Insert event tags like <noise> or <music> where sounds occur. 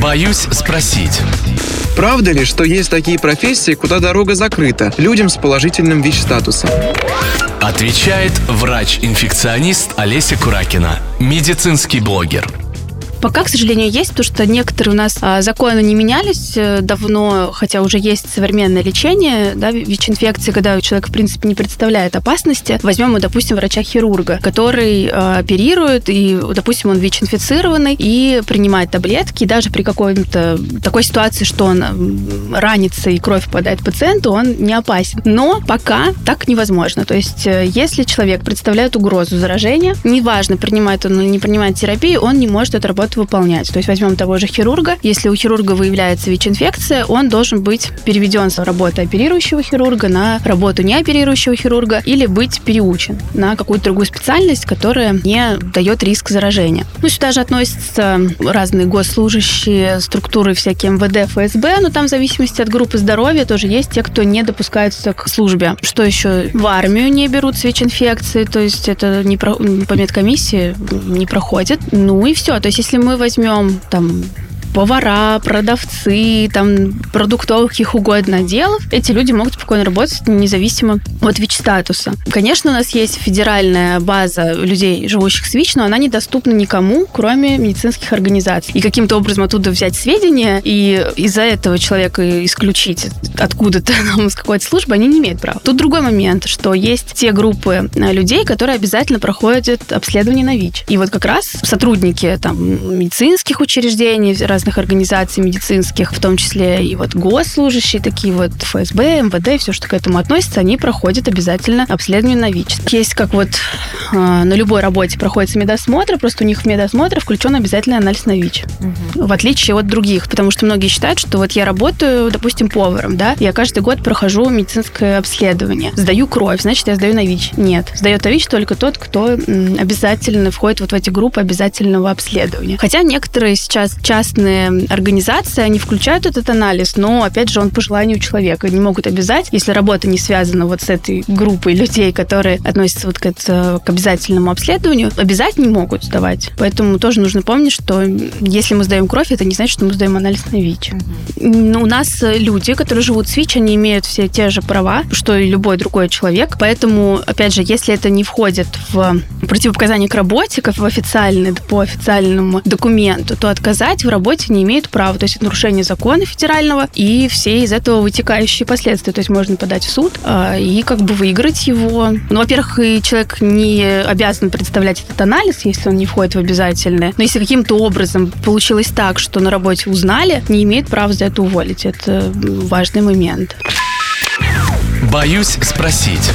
Боюсь спросить. Правда ли, что есть такие профессии, куда дорога закрыта людям с положительным ВИЧ-статусом? Отвечает врач-инфекционист Олеся Куракина, медицинский блогер. Пока, к сожалению, есть, потому что некоторые у нас а, законы не менялись э, давно, хотя уже есть современное лечение да, ВИЧ-инфекции, когда человек, в принципе, не представляет опасности. Возьмем, допустим, врача-хирурга, который а, оперирует, и, допустим, он ВИЧ-инфицированный, и принимает таблетки, и даже при какой-то такой ситуации, что он ранится и кровь попадает пациенту, он не опасен. Но пока так невозможно. То есть, э, если человек представляет угрозу заражения, неважно, принимает он или не принимает терапию, он не может эту работу выполнять. То есть возьмем того же хирурга. Если у хирурга выявляется ВИЧ-инфекция, он должен быть переведен с работы оперирующего хирурга на работу неоперирующего хирурга или быть переучен на какую-то другую специальность, которая не дает риск заражения. Ну, сюда же относятся разные госслужащие, структуры всякие МВД, ФСБ, но там в зависимости от группы здоровья тоже есть те, кто не допускаются к службе. Что еще? В армию не берут с ВИЧ-инфекцией, то есть это не про, по медкомиссии не проходит. Ну и все. То есть если мы возьмем там повара, продавцы, там, продуктовых, каких угодно отделов, эти люди могут спокойно работать независимо от ВИЧ-статуса. Конечно, у нас есть федеральная база людей, живущих с ВИЧ, но она недоступна никому, кроме медицинских организаций. И каким-то образом оттуда взять сведения и из-за этого человека исключить откуда-то <laughs> из какой-то службы, они не имеют права. Тут другой момент, что есть те группы э, людей, которые обязательно проходят обследование на ВИЧ. И вот как раз сотрудники там медицинских учреждений, разных организаций медицинских, в том числе и вот госслужащие, такие вот ФСБ, МВД, все, что к этому относится, они проходят обязательно обследование на ВИЧ. Есть как вот э, на любой работе проходится медосмотр, просто у них в медосмотр включен обязательный анализ на ВИЧ. Угу. В отличие от других, потому что многие считают, что вот я работаю, допустим, поваром, да, я каждый год прохожу медицинское обследование, сдаю кровь, значит, я сдаю на ВИЧ. Нет, сдает на ВИЧ только тот, кто обязательно входит вот в эти группы обязательного обследования. Хотя некоторые сейчас частные организации, они включают этот анализ, но, опять же, он по желанию человека. Не могут обязать, если работа не связана вот с этой группой людей, которые относятся вот к, это, к обязательному обследованию, обязать не могут сдавать. Поэтому тоже нужно помнить, что если мы сдаем кровь, это не значит, что мы сдаем анализ на ВИЧ. Угу. У нас люди, которые живут с ВИЧ, они имеют все те же права, что и любой другой человек. Поэтому, опять же, если это не входит в противопоказание к работе, как в официальный, по официальному документу, то отказать в работе работе не имеют права. То есть это нарушение закона федерального и все из этого вытекающие последствия. То есть можно подать в суд э, и как бы выиграть его. Ну, во-первых, и человек не обязан представлять этот анализ, если он не входит в обязательное. Но если каким-то образом получилось так, что на работе узнали, не имеет права за это уволить. Это важный момент. Боюсь спросить.